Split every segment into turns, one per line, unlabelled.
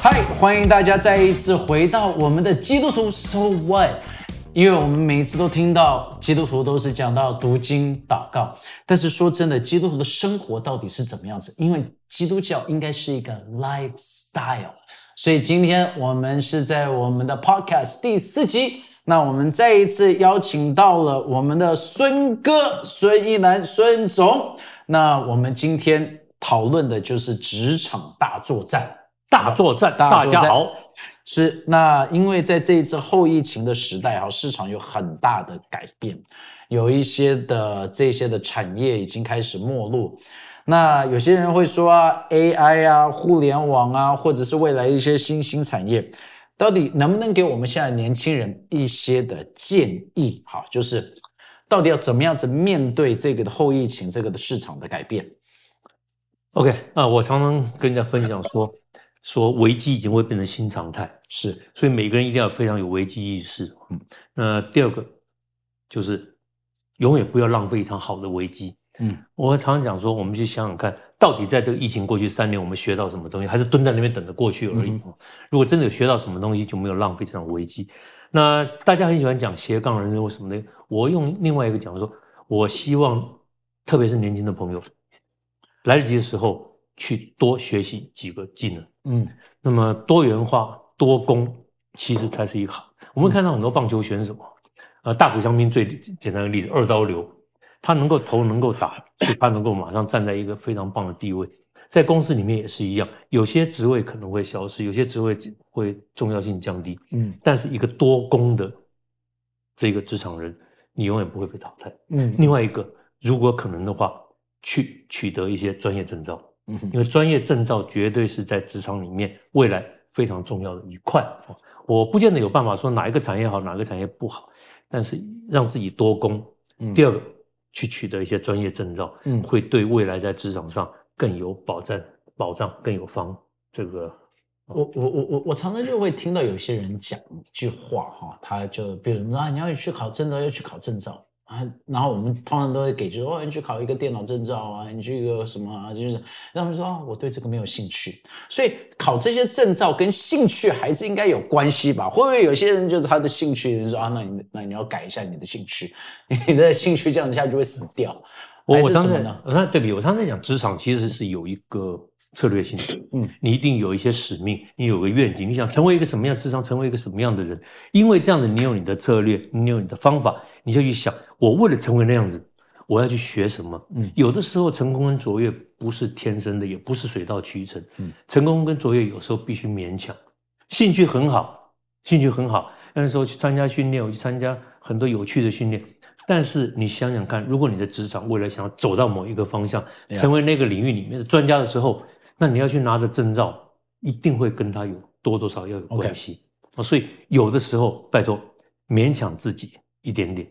嗨，欢迎大家再一次回到我们的基督徒 So What？因为我们每一次都听到基督徒都是讲到读经祷告，但是说真的，基督徒的生活到底是怎么样子？因为基督教应该是一个 lifestyle，所以今天我们是在我们的 podcast 第四集，那我们再一次邀请到了我们的孙哥孙一南孙总，那我们今天讨论的就是职场大作战。
大作战，大家好。
是那，因为在这一次后疫情的时代，哈，市场有很大的改变，有一些的这些的产业已经开始没落。那有些人会说啊，AI 啊，互联网啊，或者是未来一些新兴产业，到底能不能给我们现在年轻人一些的建议？哈，就是到底要怎么样子面对这个的后疫情这个的市场的改变
？OK 啊，我常常跟人家分享说。说危机已经会变成新常态，
是，
所以每个人一定要非常有危机意识。嗯，那第二个就是永远不要浪费一场好的危机。嗯，我常常讲说，我们去想想看，到底在这个疫情过去三年，我们学到什么东西，还是蹲在那边等着过去而已。如果真的有学到什么东西，就没有浪费这场危机。那大家很喜欢讲斜杠人生或什么的，我用另外一个讲说，我希望特别是年轻的朋友，来得及的时候。去多学习几个技能，嗯，那么多元化、多功，其实才是一个好。我们看到很多棒球选手，呃，大谷翔平最简单的例子，二刀流，他能够投，能够打，所以他能够马上站在一个非常棒的地位。在公司里面也是一样，有些职位可能会消失，有些职位会重要性降低，嗯，但是一个多功的这个职场人，你永远不会被淘汰，嗯。另外一个，如果可能的话，去取得一些专业证照。因为专业证照绝对是在职场里面未来非常重要的一块。我不见得有办法说哪一个产业好，哪个产业不好，但是让自己多功。第二个，去取得一些专业证照，嗯，会对未来在职场上更有保障，保障更有方。这个，
我我我我我常常就会听到有些人讲一句话哈，他就比如说啊，你要去考证照，要去考证照。啊，然后我们通常都会给，就说哦，你去考一个电脑证照啊，你去一个什么啊，就是让他们说啊，我对这个没有兴趣。所以考这些证照跟兴趣还是应该有关系吧？会不会有些人就是他的兴趣，人说啊，那你那你要改一下你的兴趣，你的兴趣这样子下就会死掉。
我我常常我常对比，我刚才讲职场其实是有一个策略性的，嗯，你一定有一些使命，你有个愿景，你想成为一个什么样智商，成为一个什么样的人，因为这样子你有你的策略，你有你的方法。你就去想，我为了成为那样子，我要去学什么？嗯，有的时候成功跟卓越不是天生的，也不是水到渠成。嗯，成功跟卓越有时候必须勉强。兴趣很好，兴趣很好，那时候去参加训练，我去参加很多有趣的训练。但是你想想看，如果你的职场未来想要走到某一个方向，成为那个领域里面的专家的时候，那你要去拿着证照，一定会跟他有多多少要有关系。啊，所以有的时候拜托勉强自己一点点。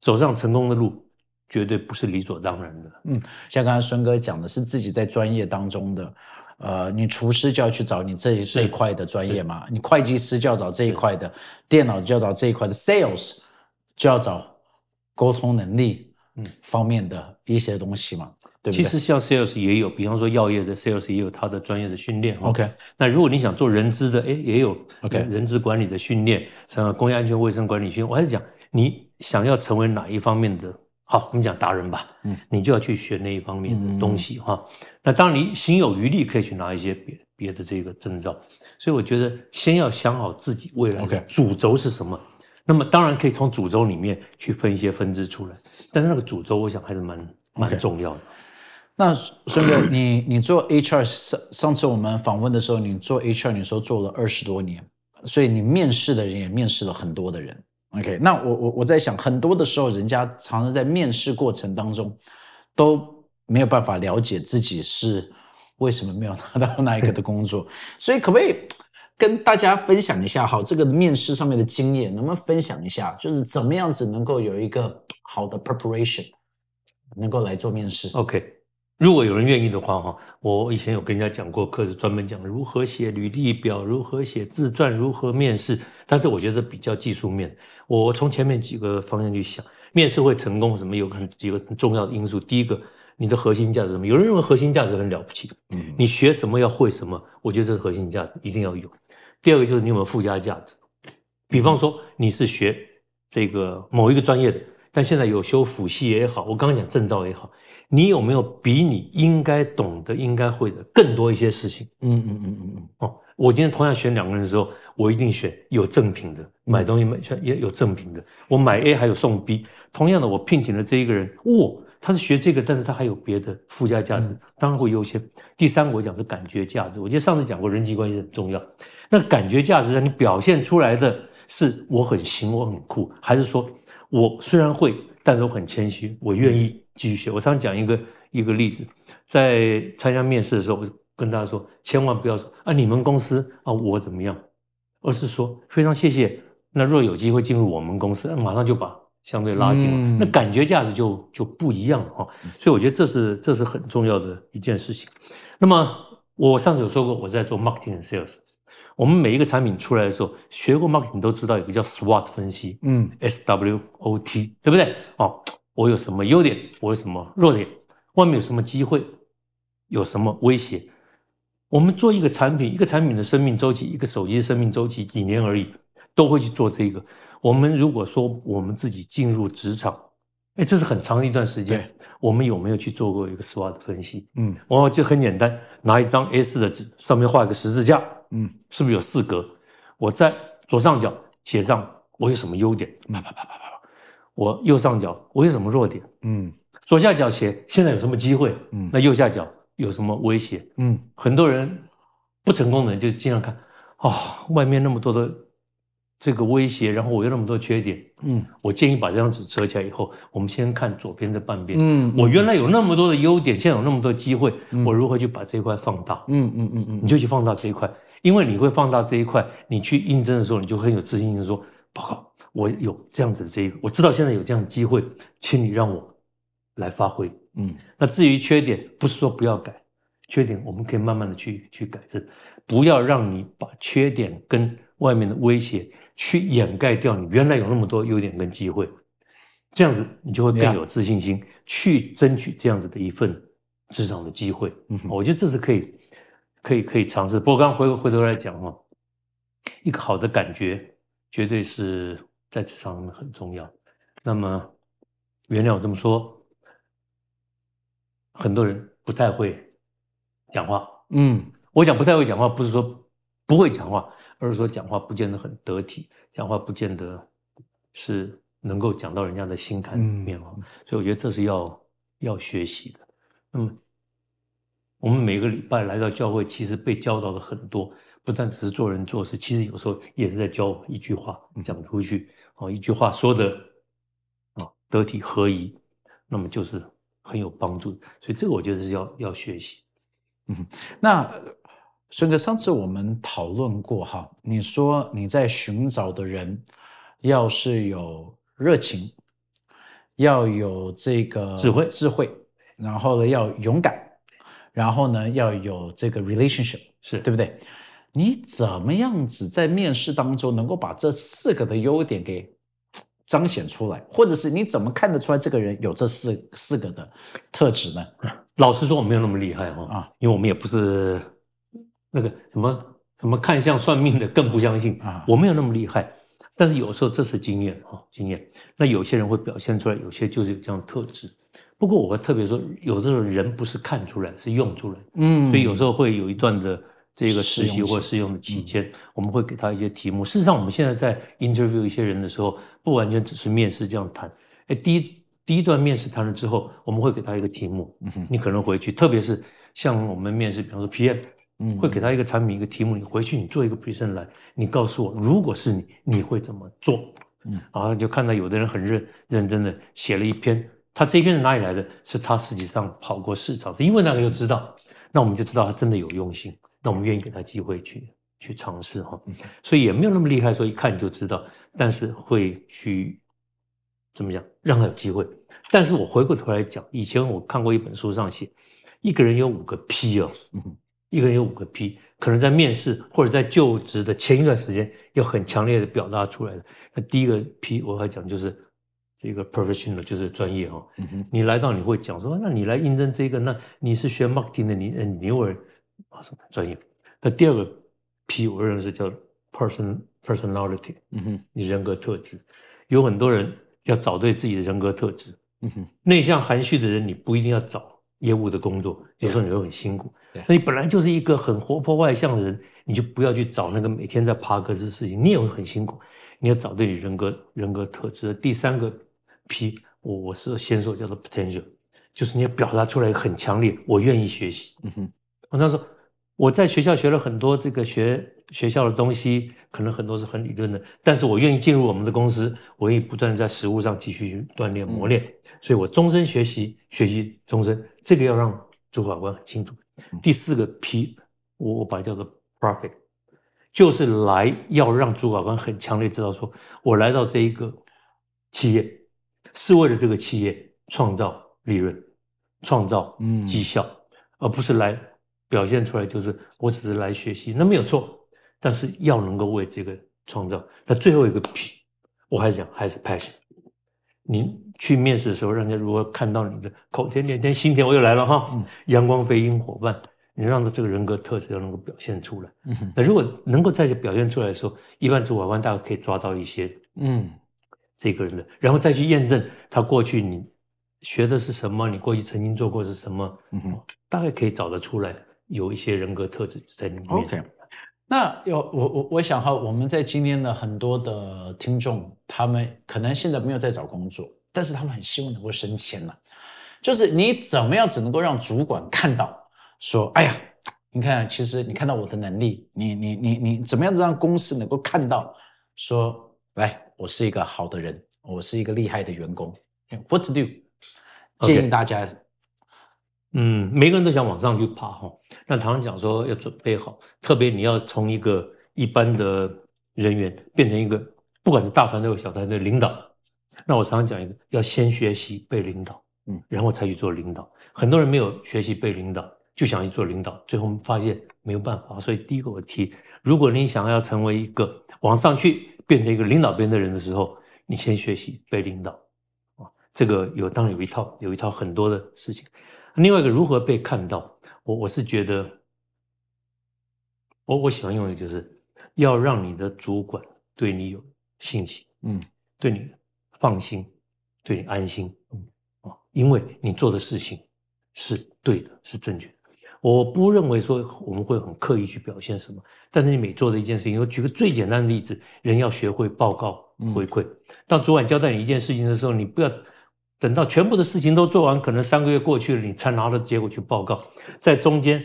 走上成功的路，绝对不是理所当然的。
嗯，像刚才孙哥讲的是自己在专业当中的，呃，你厨师就要去找你这这一块的专业嘛，你会计师就要找这一块的，电脑就要找这一块的，sales 就要找沟通能力嗯方面的一些东西嘛，对不
对？其实像 sales 也有，比方说药业的 sales 也有他的专业的训练。
OK，
那如果你想做人资的，哎，也有 OK 人资管理的训练，什么工业安全卫生管理训练，我还是讲。你想要成为哪一方面的？好，我们讲达人吧。嗯，你就要去学那一方面的东西哈。那当你心有余力，可以去拿一些别别的这个证照。所以我觉得，先要想好自己未来的主轴是什么。那么当然可以从主轴里面去分一些分支出来。但是那个主轴，我想还是蛮蛮重要的。
那孙哥，你你做 HR 上上次我们访问的时候，你做 HR，你说做了二十多年，所以你面试的人也面试了很多的人。OK，那我我我在想，很多的时候，人家常常在面试过程当中都没有办法了解自己是为什么没有 拿到那一个的工作，所以可不可以跟大家分享一下？好，这个面试上面的经验，能不能分享一下？就是怎么样子能够有一个好的 preparation，能够来做面试
？OK，如果有人愿意的话，哈，我以前有跟人家讲过课，是专门讲如何写履历表，如何写自传，如何面试。但是我觉得比较技术面，我从前面几个方向去想，面试会成功什么有很几个很重要的因素。第一个，你的核心价值什么？有人认为核心价值很了不起，嗯，你学什么要会什么，我觉得这是核心价值一定要有。第二个就是你有没有附加价值，比方说你是学这个某一个专业的，但现在有修辅系也好，我刚刚讲证照也好。你有没有比你应该懂得、应该会的更多一些事情？嗯嗯嗯嗯嗯。哦，我今天同样选两个人的时候，我一定选有赠品的，买东西买选也有赠品的。我买 A 还有送 B。同样的，我聘请的这一个人，哇，他是学这个，但是他还有别的附加价值，当然会优先。第三个我讲是感觉价值，我记得上次讲过人际关系很重要。那感觉价值让你表现出来的是我很行，我很酷，还是说我虽然会，但是我很谦虚，我愿意。继续学。我常讲一个一个例子，在参加面试的时候，我跟大家说，千万不要说啊，你们公司啊，我怎么样，而是说非常谢谢。那若有机会进入我们公司，马上就把相对拉近了，那感觉价值就就不一样哈。所以我觉得这是这是很重要的一件事情。那么我上次有说过，我在做 marketing sales，我们每一个产品出来的时候，学过 marketing 都知道有个叫 SWOT 分析，嗯，S W O T，对不对？哦。我有什么优点？我有什么弱点？外面有什么机会？有什么威胁？我们做一个产品，一个产品的生命周期，一个手机的生命周期几年而已，都会去做这个。我们如果说我们自己进入职场，哎，这是很长的一段时间，我们有没有去做过一个 SWOT 分析？嗯，我就很简单，拿一张 A4 的纸，上面画一个十字架，嗯，是不是有四格？我在左上角写上我有什么优点，啪啪啪啪啪。我右上角我有什么弱点？嗯，左下角写现在有什么机会？嗯，那右下角有什么威胁？嗯，很多人不成功的人就经常看，哦，外面那么多的这个威胁，然后我有那么多缺点。嗯，我建议把这张纸折起来以后，我们先看左边的半边。嗯，我原来有那么多的优点，现在有那么多机会，我如何去把这一块放大？嗯嗯嗯嗯，你就去放大这一块，因为你会放大这一块，你去应征的时候，你就很有自信，就说报告。我有这样子的这一个，我知道现在有这样的机会，请你让我来发挥。嗯，那至于缺点，不是说不要改，缺点我们可以慢慢的去去改正，不要让你把缺点跟外面的威胁去掩盖掉你原来有那么多优点跟机会，这样子你就会更有自信心去争取这样子的一份职场的机会。嗯，我觉得这是可以可以可以尝试。不过刚刚回回头来讲哈，一个好的感觉绝对是。在职场很重要。那么，原谅我这么说，很多人不太会讲话。嗯，我讲不太会讲话，不是说不会讲话，而是说讲话不见得很得体，讲话不见得是能够讲到人家的心坎里面哦。所以我觉得这是要要学习的。那么，我们每个礼拜来到教会，其实被教导了很多，不但只是做人做事，其实有时候也是在教一句话讲出去。哦，一句话说的啊，得体合宜，那么就是很有帮助。所以这个我觉得是要要学习。
嗯，那孙哥，上次我们讨论过哈，你说你在寻找的人，要是有热情，要有这个
智慧
智慧，然后呢要勇敢，然后呢要有这个 relationship，
是
对不对？你怎么样子在面试当中能够把这四个的优点给彰显出来，或者是你怎么看得出来这个人有这四四个的特质呢？
老实说，我没有那么厉害哈啊，因为我们也不是那个什么什么看相算命的，更不相信啊，我没有那么厉害。但是有时候这是经验哈，经验。那有些人会表现出来，有些就是有这样特质。不过我会特别说，有的时候人不是看出来，是用出来。嗯，所以有时候会有一段的。这个实习或试用的期间，我们会给他一些题目。事实上，我们现在在 interview 一些人的时候，不完全只是面试这样谈。哎，第一第一段面试谈了之后，我们会给他一个题目，嗯你可能回去，特别是像我们面试，比方说 PM，嗯，会给他一个产品一个题目，你回去你做一个 present 来，你告诉我，如果是你，你会怎么做？嗯，然后就看到有的人很认认真的写了一篇，他这篇是哪里来的？是他实际上跑过市场，因为那个就知道，那我们就知道他真的有用心。那我们愿意给他机会去去尝试哈，所以也没有那么厉害，说一看你就知道，但是会去怎么讲，让他有机会。但是我回过头来讲，以前我看过一本书上写，一个人有五个 P 哦，一个人有五个 P，可能在面试或者在就职的前一段时间要很强烈的表达出来的。那第一个 P 我要讲就是这个 professional，就是专业哈。你来到你会讲说，那你来应征这个，那你是学 marketing 的，你你有人啊什么专业？那第二个 P 我认为是叫 person personality，嗯哼，你人格特质，有很多人要找对自己的人格特质。嗯哼，内向含蓄的人，你不一定要找业务的工作，有时候你会很辛苦。那你本来就是一个很活泼外向的人，你就不要去找那个每天在爬格子的事情，你也会很辛苦。你要找对你人格人格特质。第三个 P，我我是先说叫做 potential，就是你要表达出来很强烈，我愿意学习。嗯哼，我常说。我在学校学了很多这个学学校的东西，可能很多是很理论的，但是我愿意进入我们的公司，我愿意不断在实务上继续锻炼磨练，所以我终身学习，学习终身，这个要让主管官很清楚。第四个 P，我我把它叫做 profit，就是来要让主管官很强烈知道，说我来到这一个企业是为了这个企业创造利润，创造绩效，而不是来。表现出来就是我只是来学习，那没有错，但是要能够为这个创造。那最后一个 P，我还是讲还是 passion。你去面试的时候，让人家如何看到你的口甜甜甜心甜，我又来了哈，阳光飞鹰伙伴，你让他这个人格特质要能够表现出来。那如果能够在这表现出来的时候，一般主管官大概可以抓到一些嗯这个人的，然后再去验证他过去你学的是什么，你过去曾经做过是什么，嗯哼大概可以找得出来。有一些人格特质在里面。
OK，那有我我我想哈，我们在今天的很多的听众，他们可能现在没有在找工作，但是他们很希望能够升迁了。就是你怎么样只能够让主管看到，说，哎呀，你看，其实你看到我的能力，你你你你怎么样子让公司能够看到，说，来，我是一个好的人，我是一个厉害的员工。What to do？建议大家。
嗯，每个人都想往上去爬哈。那常常讲说要准备好，特别你要从一个一般的人员变成一个，不管是大团队或小团队领导。那我常常讲一个，要先学习被领导，嗯，然后才去做领导。很多人没有学习被领导，就想去做领导，最后发现没有办法。所以第一个我提，如果你想要成为一个往上去变成一个领导别人的人的时候，你先学习被领导啊。这个有当然有一套有一套很多的事情。另外一个如何被看到，我我是觉得，我我喜欢用的就是要让你的主管对你有信心，嗯，对你放心，对你安心，嗯啊，因为你做的事情是对的，是正确的。我不认为说我们会很刻意去表现什么，但是你每做的一件事情，我举个最简单的例子，人要学会报告回馈。当主管交代你一件事情的时候，你不要。等到全部的事情都做完，可能三个月过去了，你才拿着结果去报告。在中间，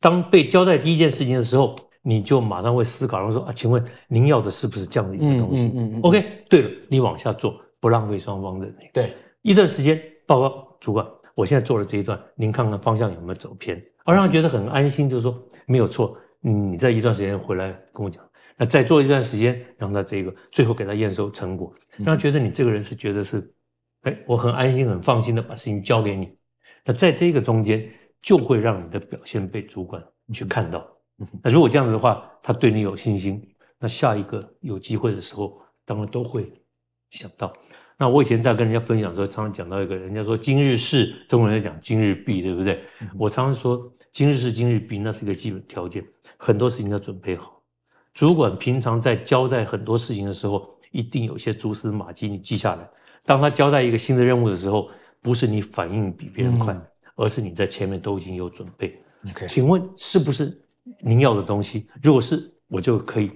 当被交代第一件事情的时候，你就马上会思考，然后说啊，请问您要的是不是这样的一个东西？嗯嗯嗯。OK，对了，你往下做，不浪费双方的。
对，
一段时间报告主管，我现在做了这一段，您看看方向有没有走偏，而让他觉得很安心，就是说没有错。你在一段时间回来跟我讲，那再做一段时间，让他这个最后给他验收成果，让他觉得你这个人是觉得是。哎，我很安心、很放心的把事情交给你。那在这个中间，就会让你的表现被主管去看到。那如果这样子的话，他对你有信心，那下一个有机会的时候，当然都会想到。那我以前在跟人家分享的时候，常常讲到一个，人家说今日事，中国人在讲今日毕，对不对？我常常说今日事今日毕，那是一个基本条件，很多事情要准备好。主管平常在交代很多事情的时候，一定有些蛛丝马迹，你记下来。当他交代一个新的任务的时候，不是你反应比别人快，而是你在前面都已经有准备。请问是不是您要的东西？如果是，我就可以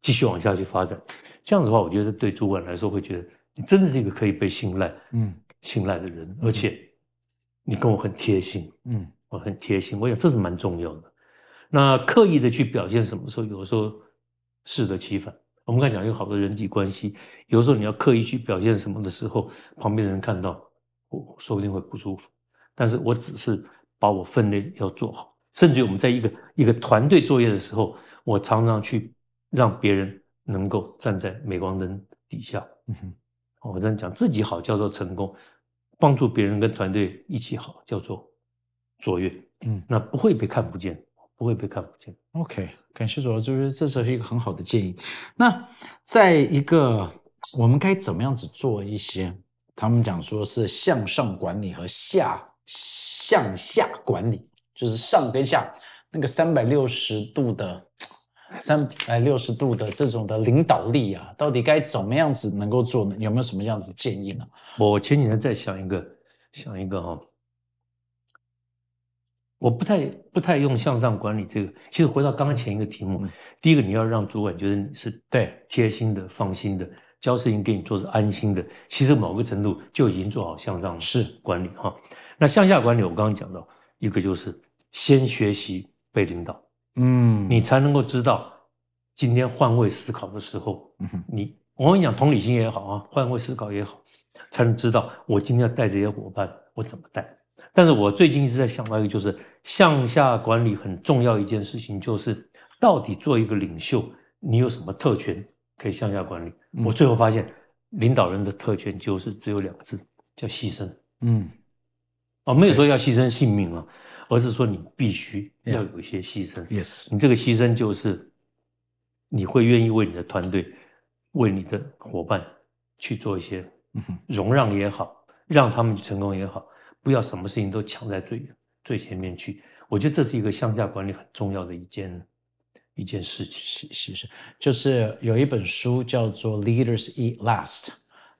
继续往下去发展。这样的话，我觉得对主管来说会觉得你真的是一个可以被信赖、嗯，信赖的人，而且你跟我很贴心，嗯，我很贴心。我想这是蛮重要的。那刻意的去表现什么时候，有的时候适得其反。我们刚才讲有好多人际关系，有时候你要刻意去表现什么的时候，旁边的人看到，我说不定会不舒服。但是我只是把我分内要做好，甚至我们在一个一个团队作业的时候，我常常去让别人能够站在镁光灯底下。嗯哼，我这样讲，自己好叫做成功，帮助别人跟团队一起好叫做卓越，嗯，那不会被看不见，不会被看不见。
OK，感谢主要就是这是一个很好的建议。那在一个我们该怎么样子做一些？他们讲说是向上管理和下向下管理，就是上跟下那个三百六十度的三百六十度的这种的领导力啊，到底该怎么样子能够做呢？有没有什么样子建议呢？
我前几天在想一个想一个哈，我不太不太用向上管理这个。其实回到刚刚前一个题目，第一个你要让主管觉得你是
对
贴心的、放心的。交事情给你做是安心的，其实某个程度就已经做好向上
是
管理哈。那向下管理，我刚刚讲到一个就是先学习被领导，嗯，你才能够知道今天换位思考的时候，嗯你我跟你讲同理心也好啊，换位思考也好，才能知道我今天要带这些伙伴我怎么带。但是我最近一直在想到一个，就是向下管理很重要一件事情，就是到底做一个领袖，你有什么特权？可以向下管理，我最后发现，领导人的特权就是只有两个字，叫牺牲。嗯，哦，没有说要牺牲性命啊，而是说你必须要有一些牺牲。
Yes，
你这个牺牲就是你会愿意为你的团队、为你的伙伴去做一些容让也好，让他们成功也好，不要什么事情都抢在最最前面去。我觉得这是一个向下管理很重要的一件。一件事情
是是是，就是有一本书叫做《Leaders Eat Last》，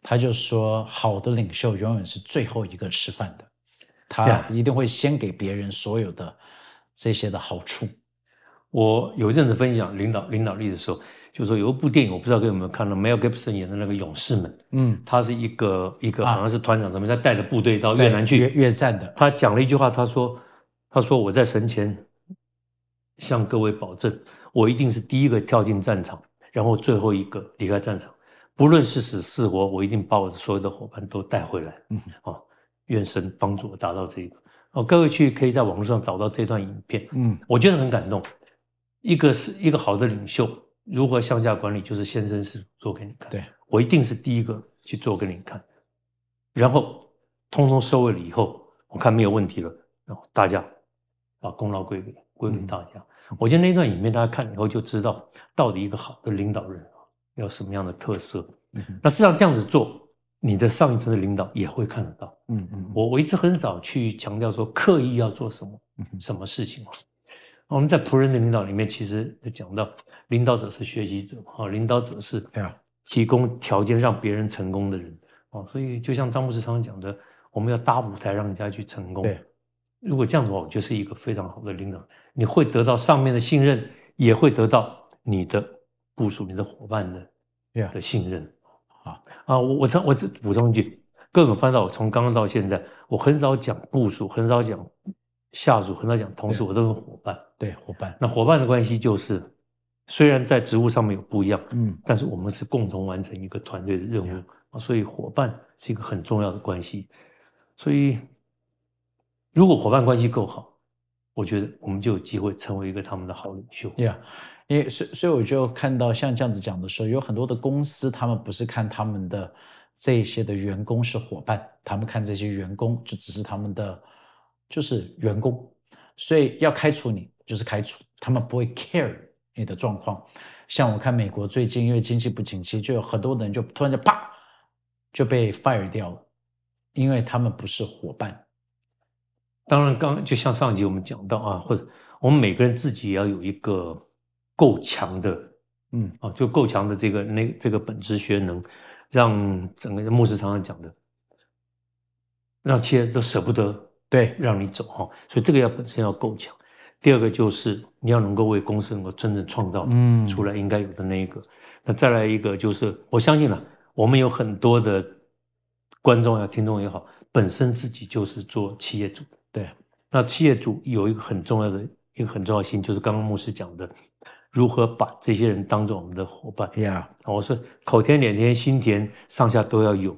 他就说，好的领袖永远是最后一个吃饭的，他一定会先给别人所有的这些的好处。
我有一阵子分享领导领导力的时候，就说有一部电影，我不知道各位有没有看到，Mel Gibson 演的那个《勇士们》。嗯，他是一个一个好像是团长什么，他带着部队到越南去
越越战的。
他讲了一句话，他说：“他说我在神前向各位保证。”我一定是第一个跳进战场，然后最后一个离开战场。不论是死是活，我一定把我的所有的伙伴都带回来。嗯，哦，愿神帮助我达到这个。哦，各位去可以在网络上找到这段影片。嗯，我觉得很感动。一个是一个好的领袖，如何向下管理，就是先生是做给你看。
对
我一定是第一个去做给你看，然后通通收尾了以后，我看没有问题了，然后大家把功劳归给归给大家。我觉得那段影片大家看了以后就知道，到底一个好的领导人啊，要什么样的特色。那实际上这样子做，你的上一层的领导也会看得到。嗯嗯，我我一直很少去强调说刻意要做什么什么事情啊。我们在仆人的领导里面，其实讲到领导者是学习者啊，领导者是
对啊，
提供条件让别人成功的人啊。所以就像张牧师常常讲的，我们要搭舞台让人家去成功。
对。
如果这样的话，我就是一个非常好的领导。你会得到上面的信任，也会得到你的部署、你的伙伴的的信任。啊啊！我我我只补充一句，各种翻到我从刚刚到现在，我很少讲部署，很少讲下属，很少讲同事，我都是伙伴。
对，伙伴。
那伙伴的关系就是，虽然在职务上面有不一样，嗯，但是我们是共同完成一个团队的任务啊，所以伙伴是一个很重要的关系，所以。如果伙伴关系够好，我觉得我们就有机会成为一个他们的好领袖。
Yeah，因为所所以我就看到像这样子讲的时候，有很多的公司，他们不是看他们的这些的员工是伙伴，他们看这些员工就只是他们的就是员工，所以要开除你就是开除，他们不会 care 你的状况。像我看美国最近因为经济不景气，就有很多人就突然就啪就被 fire 掉了，因为他们不是伙伴。
当然，刚就像上集我们讲到啊，或者我们每个人自己也要有一个够强的，嗯啊，就够强的这个那这个本质学能，让整个牧师常常讲的，让企业都舍不得
对
让你走哈，所以这个要本身要够强。第二个就是你要能够为公司能够真正创造嗯出来应该有的那一个。那再来一个就是我相信了，我们有很多的观众呀、听众也好，本身自己就是做企业主。
对，
那企业主有一个很重要的一个很重要性，就是刚刚牧师讲的，如何把这些人当做我们的伙伴。
呀，
我说口甜脸甜心甜，上下都要有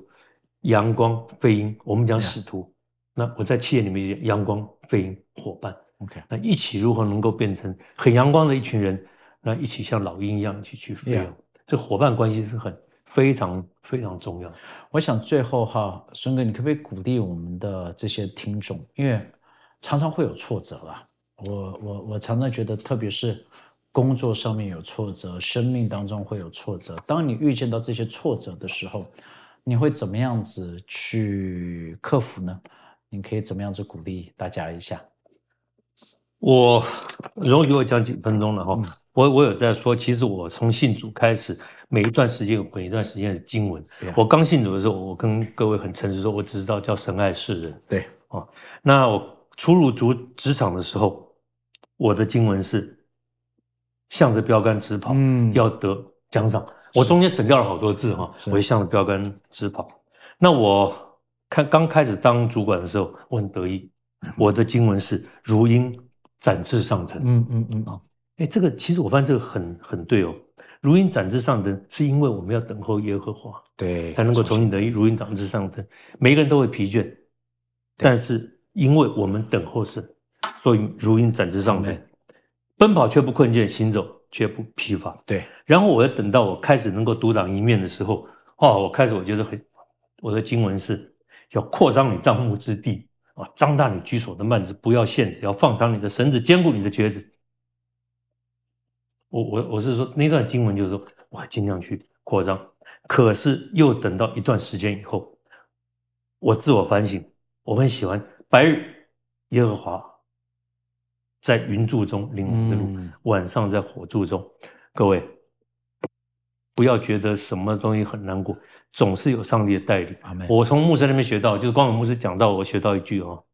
阳光飞鹰。我们讲使徒，那我在企业里面阳光飞鹰伙伴。
OK，
那一起如何能够变成很阳光的一群人？那一起像老鹰一样去去飞。这伙伴关系是很非常非常重要。
我想最后哈，孙哥，你可不可以鼓励我们的这些听众？因为常常会有挫折啦。我我我常常觉得，特别是工作上面有挫折，生命当中会有挫折。当你遇见到这些挫折的时候，你会怎么样子去克服呢？你可以怎么样子鼓励大家一下？
我容许我讲几分钟了哈。我我有在说，其实我从信主开始，每一段时间有每一段时间的经文。我刚信主的时候，我跟各位很诚实说，我只知道叫神爱世人。
对
哦，那我初入主职场的时候，我的经文是向着标杆直跑，嗯，要得奖赏。我中间省掉了好多字哈，我就向着标杆直跑。那我看刚开始当主管的时候，我很得意，我的经文是如鹰展翅上腾。嗯嗯嗯啊。哎，这个其实我发现这个很很对哦。如鹰展翅上腾，是因为我们要等候耶和华，
对，
才能够从你的如鹰展翅上腾。每个人都会疲倦，但是因为我们等候神，所以如鹰展翅上腾，奔跑却不困倦，行走却不疲乏。
对。
然后我要等到我开始能够独当一面的时候，哦，我开始我觉得很，我的经文是要扩张你帐幕之地啊，张大你居所的幔子，不要限制，要放长你的绳子，坚固你的橛子。我我我是说那段经文就是说，我尽量去扩张，可是又等到一段时间以后，我自我反省，我很喜欢白日耶和华在云柱中领我们的路，晚上在火柱中。各位不要觉得什么东西很难过，总是有上帝的带领。我从牧师那边学到，就是光永牧师讲到，我学到一句哦，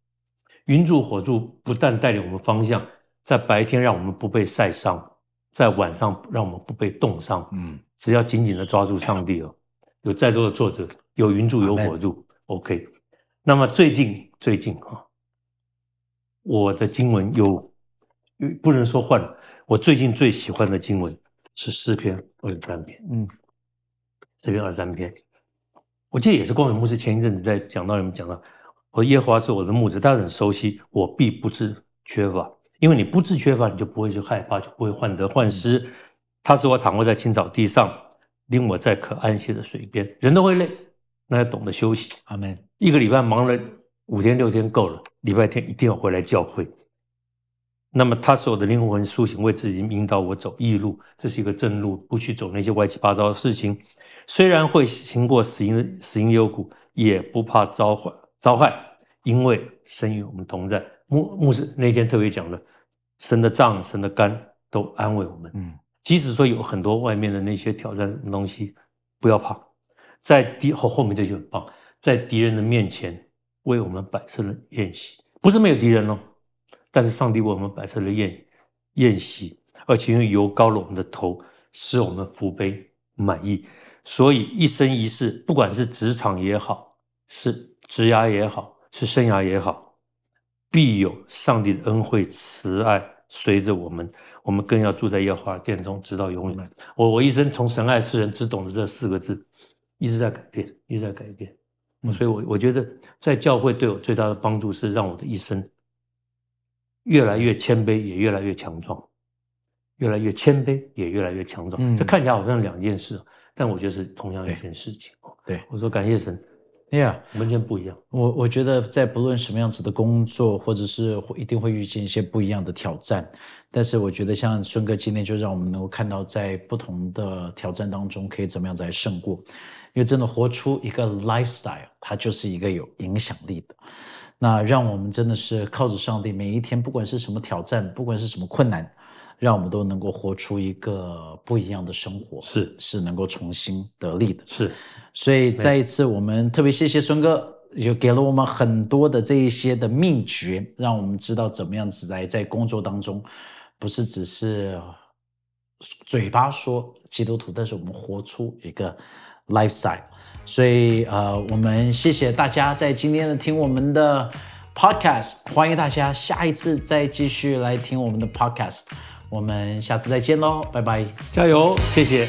云柱火柱不但带领我们方向，在白天让我们不被晒伤。在晚上让我们不被冻伤，嗯，只要紧紧的抓住上帝哦，有再多的挫折，有云柱有火柱，OK。那么最近最近啊，我的经文有不能说换了，我最近最喜欢的经文是诗篇二十三篇，嗯，诗篇二十三篇，我记得也是光远牧师前一阵子在讲到你们讲到，我耶和华是我的牧者，他很熟悉，我必不致缺乏。因为你不致缺乏，你就不会去害怕，就不会患得患失。他使我躺卧在青草地上，令我在可安歇的水边。人都会累，那要懂得休息。
阿门。
一个礼拜忙了五天六天够了，礼拜天一定要回来教会。那么他使我的灵魂苏醒，为自己引导我走义路，这是一个正路，不去走那些歪七八糟的事情。虽然会行过死荫死荫幽谷，也不怕遭害遭害，因为神与我们同在。牧牧师那天特别讲了，神的杖、神的肝都安慰我们。嗯，即使说有很多外面的那些挑战什么东西，不要怕，在敌后后面这就很棒，在敌人的面前为我们摆设了宴席，不是没有敌人哦，但是上帝为我们摆设了宴宴席，而且用油膏了我们的头，使我们福杯满意。所以一生一世，不管是职场也好，是职涯也好，是生涯也好。必有上帝的恩惠慈爱随着我们，我们更要住在耶和华殿中，直到永远。我我一生从神爱世人，只懂得这四个字，一直在改变，一直在改变。所以，我我觉得在教会对我最大的帮助是让我的一生越来越谦卑，也越来越强壮，越来越谦卑，也越来越强壮。这看起来好像两件事，但我觉得是同样一件事情。
对，
我说感谢神。
Yeah，
完全不一样。
我我觉得在不论什么样子的工作，或者是一定会遇见一些不一样的挑战。但是我觉得像孙哥今天就让我们能够看到，在不同的挑战当中，可以怎么样子来胜过。因为真的活出一个 lifestyle，它就是一个有影响力的。那让我们真的是靠着上帝，每一天不管是什么挑战，不管是什么困难。让我们都能够活出一个不一样的生活，
是
是能够重新得力的，
是。
所以再一次，我们特别谢谢孙哥，就给了我们很多的这一些的秘诀，让我们知道怎么样子来在工作当中，不是只是嘴巴说基督徒，但是我们活出一个 lifestyle。所以呃，我们谢谢大家在今天的听我们的 podcast，欢迎大家下一次再继续来听我们的 podcast。我们下次再见喽，拜拜，
加油，谢谢。